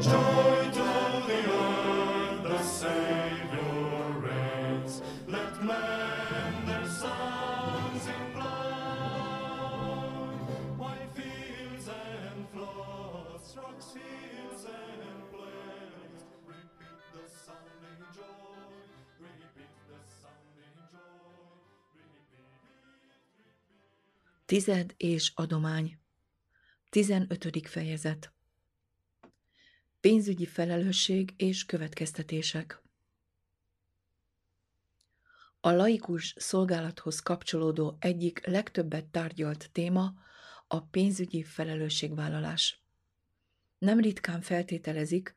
Joy. Tized és adomány. 15. fejezet. Pénzügyi felelősség és következtetések. A laikus szolgálathoz kapcsolódó egyik legtöbbet tárgyalt téma a pénzügyi felelősségvállalás. Nem ritkán feltételezik,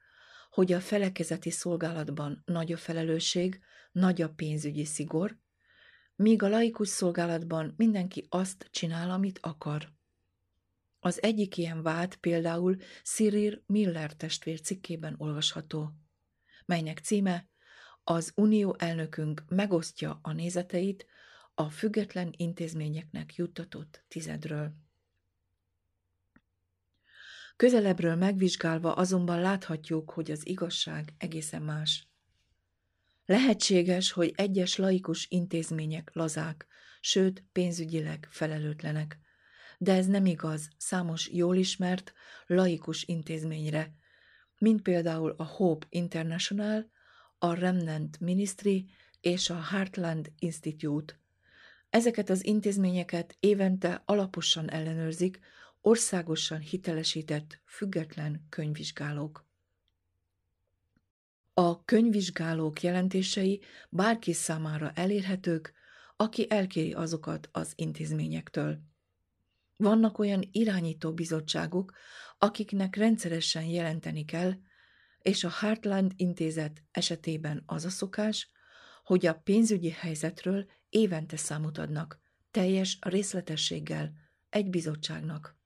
hogy a felekezeti szolgálatban nagy a felelősség, nagy a pénzügyi szigor, míg a laikus szolgálatban mindenki azt csinál, amit akar. Az egyik ilyen vád például Cyril Miller testvér cikkében olvasható, melynek címe Az unió elnökünk megosztja a nézeteit a független intézményeknek juttatott tizedről. Közelebbről megvizsgálva azonban láthatjuk, hogy az igazság egészen más. Lehetséges, hogy egyes laikus intézmények lazák, sőt pénzügyileg felelőtlenek, de ez nem igaz számos jól ismert, laikus intézményre, mint például a Hope International, a Remnant Ministry és a Heartland Institute. Ezeket az intézményeket évente alaposan ellenőrzik országosan hitelesített független könyvvizsgálók. A könyvvizsgálók jelentései bárki számára elérhetők, aki elkéri azokat az intézményektől. Vannak olyan irányító bizottságok, akiknek rendszeresen jelenteni kell, és a Heartland intézet esetében az a szokás, hogy a pénzügyi helyzetről évente számot adnak, teljes részletességgel egy bizottságnak.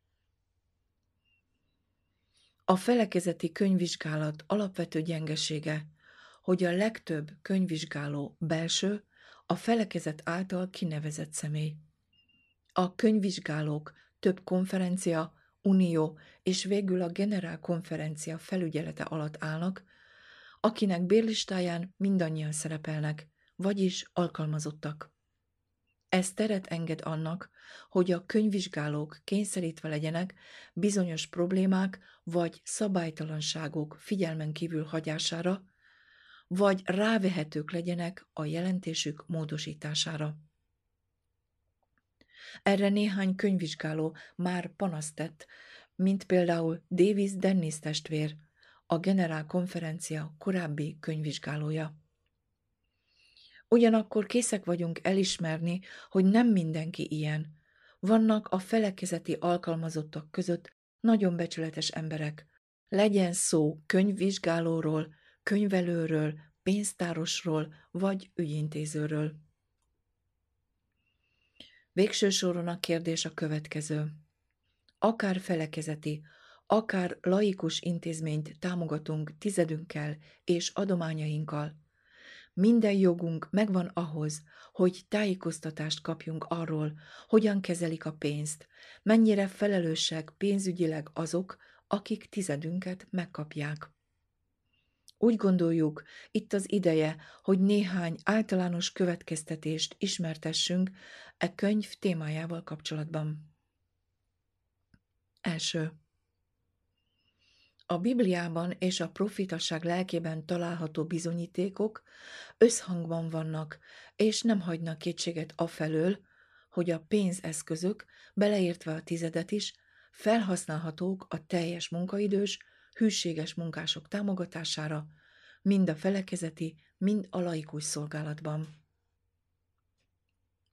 A felekezeti könyvvizsgálat alapvető gyengesége, hogy a legtöbb könyvvizsgáló belső, a felekezet által kinevezett személy. A könyvvizsgálók több konferencia, unió és végül a generál konferencia felügyelete alatt állnak, akinek bérlistáján mindannyian szerepelnek, vagyis alkalmazottak. Ez teret enged annak, hogy a könyvvizsgálók kényszerítve legyenek bizonyos problémák vagy szabálytalanságok figyelmen kívül hagyására, vagy rávehetők legyenek a jelentésük módosítására. Erre néhány könyvvizsgáló már panaszt tett, mint például Davis Dennis testvér, a Generál Konferencia korábbi könyvvizsgálója. Ugyanakkor készek vagyunk elismerni, hogy nem mindenki ilyen. Vannak a felekezeti alkalmazottak között nagyon becsületes emberek. Legyen szó könyvvizsgálóról, könyvelőről, pénztárosról vagy ügyintézőről. Végső soron a kérdés a következő. Akár felekezeti, akár laikus intézményt támogatunk tizedünkkel és adományainkkal, minden jogunk megvan ahhoz, hogy tájékoztatást kapjunk arról, hogyan kezelik a pénzt, mennyire felelősek pénzügyileg azok, akik tizedünket megkapják. Úgy gondoljuk, itt az ideje, hogy néhány általános következtetést ismertessünk e könyv témájával kapcsolatban. Első. A Bibliában és a profitasság lelkében található bizonyítékok összhangban vannak, és nem hagynak kétséget afelől, hogy a pénzeszközök, beleértve a tizedet is, felhasználhatók a teljes munkaidős, hűséges munkások támogatására, mind a felekezeti, mind a laikus szolgálatban.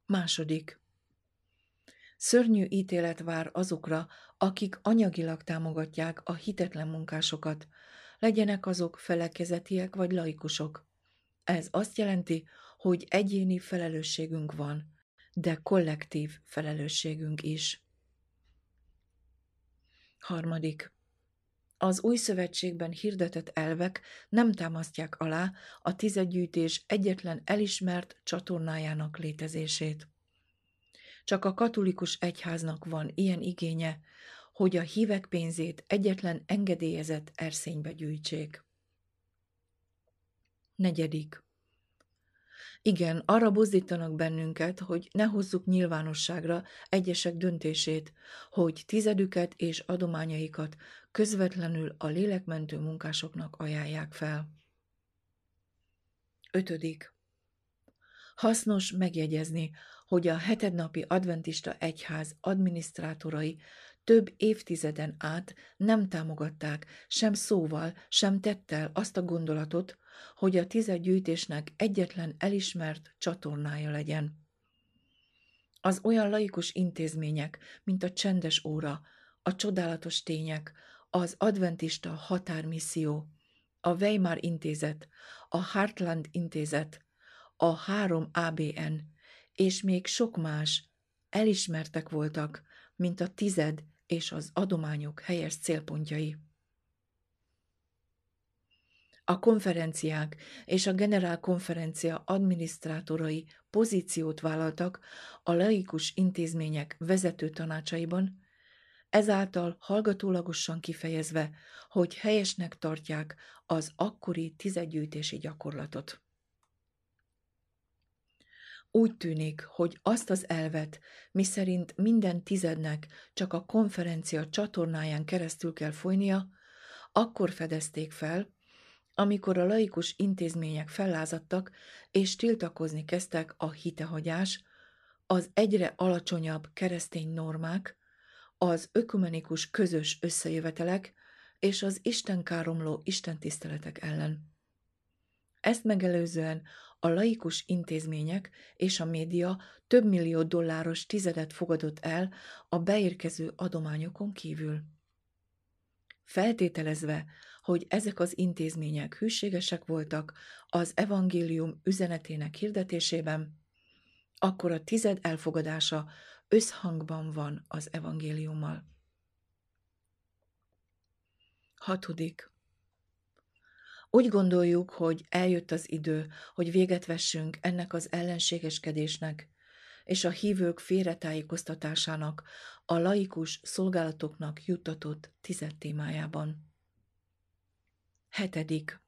Második. Szörnyű ítélet vár azokra, akik anyagilag támogatják a hitetlen munkásokat, legyenek azok felekezetiek vagy laikusok. Ez azt jelenti, hogy egyéni felelősségünk van, de kollektív felelősségünk is. Harmadik. Az új szövetségben hirdetett elvek nem támasztják alá a tizedgyűjtés egyetlen elismert csatornájának létezését. Csak a katolikus egyháznak van ilyen igénye, hogy a hívek pénzét egyetlen engedélyezett erszénybe gyűjtsék. Negyedik. Igen, arra buzdítanak bennünket, hogy ne hozzuk nyilvánosságra egyesek döntését, hogy tizedüket és adományaikat közvetlenül a lélekmentő munkásoknak ajánlják fel. Ötödik. Hasznos megjegyezni, hogy a hetednapi adventista egyház adminisztrátorai több évtizeden át nem támogatták sem szóval, sem tettel azt a gondolatot, hogy a tized gyűjtésnek egyetlen elismert csatornája legyen. Az olyan laikus intézmények, mint a csendes óra, a csodálatos tények, az adventista határmisszió, a Weimar intézet, a Heartland intézet, a három ABN, és még sok más elismertek voltak, mint a tized és az adományok helyes célpontjai. A konferenciák és a generálkonferencia adminisztrátorai pozíciót vállaltak a laikus intézmények vezető tanácsaiban, ezáltal hallgatólagosan kifejezve, hogy helyesnek tartják az akkori tizedgyűjtési gyakorlatot. Úgy tűnik, hogy azt az elvet, miszerint minden tizednek csak a konferencia csatornáján keresztül kell folynia, akkor fedezték fel, amikor a laikus intézmények fellázadtak és tiltakozni kezdtek a hitehagyás, az egyre alacsonyabb keresztény normák, az ökumenikus közös összejövetelek és az istenkáromló istentiszteletek ellen. Ezt megelőzően a laikus intézmények és a média több millió dolláros tizedet fogadott el a beérkező adományokon kívül. Feltételezve, hogy ezek az intézmények hűségesek voltak az evangélium üzenetének hirdetésében, akkor a tized elfogadása összhangban van az evangéliummal. Hatodik. Úgy gondoljuk, hogy eljött az idő, hogy véget vessünk ennek az ellenségeskedésnek, és a hívők félretájékoztatásának, a laikus szolgálatoknak juttatott tized témájában. Hetedik.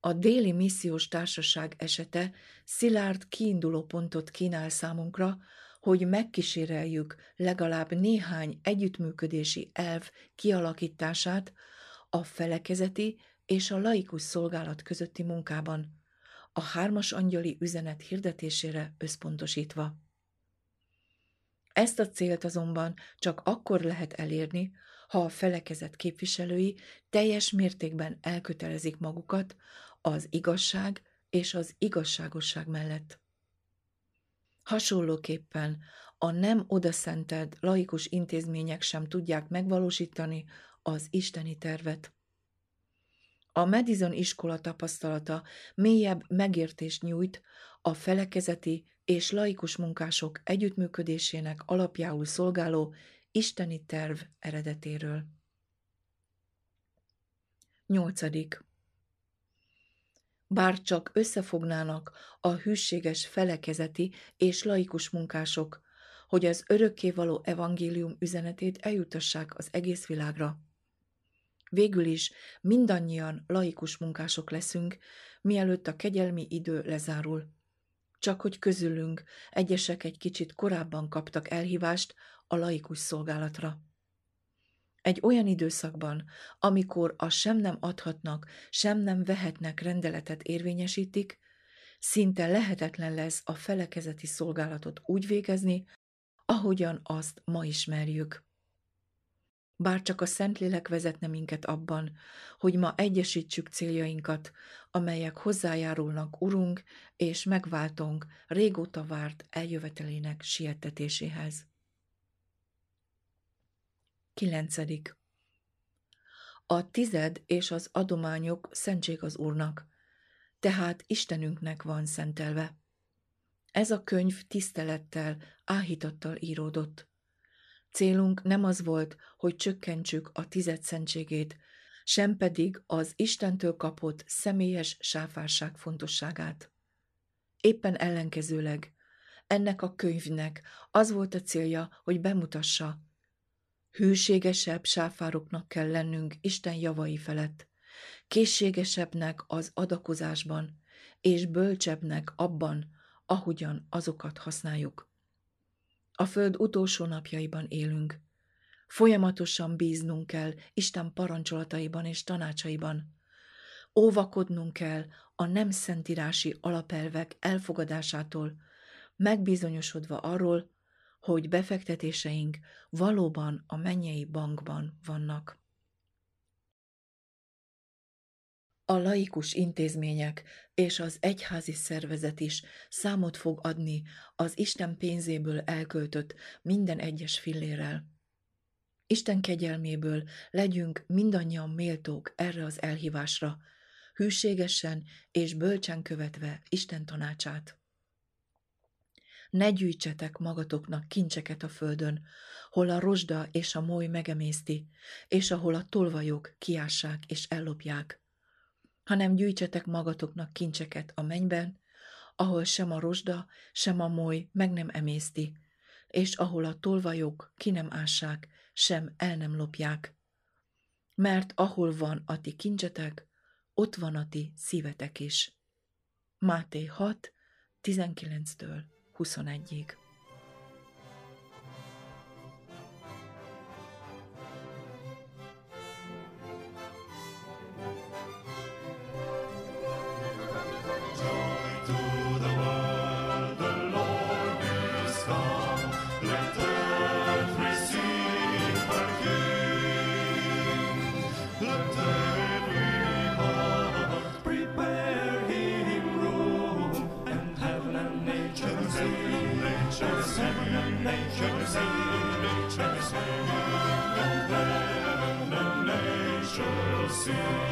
A déli missziós társaság esete szilárd kiinduló pontot kínál számunkra, hogy megkíséreljük legalább néhány együttműködési elv kialakítását a felekezeti és a laikus szolgálat közötti munkában, a hármas angyali üzenet hirdetésére összpontosítva. Ezt a célt azonban csak akkor lehet elérni, ha a felekezet képviselői teljes mértékben elkötelezik magukat az igazság és az igazságosság mellett. Hasonlóképpen a nem odaszentelt laikus intézmények sem tudják megvalósítani az isteni tervet. A Madison iskola tapasztalata mélyebb megértést nyújt a felekezeti és laikus munkások együttműködésének alapjául szolgáló isteni terv eredetéről. Nyolcadik. Bár csak összefognának a hűséges felekezeti és laikus munkások, hogy az örökkévaló evangélium üzenetét eljutassák az egész világra. Végül is mindannyian laikus munkások leszünk, mielőtt a kegyelmi idő lezárul. Csak hogy közülünk egyesek egy kicsit korábban kaptak elhívást a laikus szolgálatra. Egy olyan időszakban, amikor a sem nem adhatnak, sem nem vehetnek rendeletet érvényesítik, szinte lehetetlen lesz a felekezeti szolgálatot úgy végezni, ahogyan azt ma ismerjük. Bár csak a Szentlélek vezetne minket abban, hogy ma egyesítsük céljainkat, amelyek hozzájárulnak Urunk és megváltunk régóta várt eljövetelének sietetéséhez. 9. A tized és az adományok szentség az Úrnak, tehát Istenünknek van szentelve. Ez a könyv tisztelettel, áhítattal íródott. Célunk nem az volt, hogy csökkentsük a tizedszentségét, sem pedig az Istentől kapott személyes sáfárság fontosságát. Éppen ellenkezőleg, ennek a könyvnek az volt a célja, hogy bemutassa, hűségesebb sáfároknak kell lennünk Isten javai felett, készségesebbnek az adakozásban, és bölcsebbnek abban, ahogyan azokat használjuk. A föld utolsó napjaiban élünk. Folyamatosan bíznunk kell Isten parancsolataiban és tanácsaiban. Óvakodnunk kell a nem szentírási alapelvek elfogadásától, megbizonyosodva arról, hogy befektetéseink valóban a mennyei bankban vannak. A laikus intézmények és az egyházi szervezet is számot fog adni az Isten pénzéből elköltött minden egyes fillérrel. Isten kegyelméből legyünk mindannyian méltók erre az elhívásra, hűségesen és bölcsen követve Isten tanácsát. Ne gyűjtsetek magatoknak kincseket a földön, hol a rozsda és a moly megemészti, és ahol a tolvajok kiássák és ellopják, hanem gyűjtsetek magatoknak kincseket a mennyben, ahol sem a rozsda, sem a moly meg nem emészti, és ahol a tolvajok ki nem ássák, sem el nem lopják. Mert ahol van a ti kincsetek, ott van a ti szívetek is. Máté 6, 19-től 21-ig. see.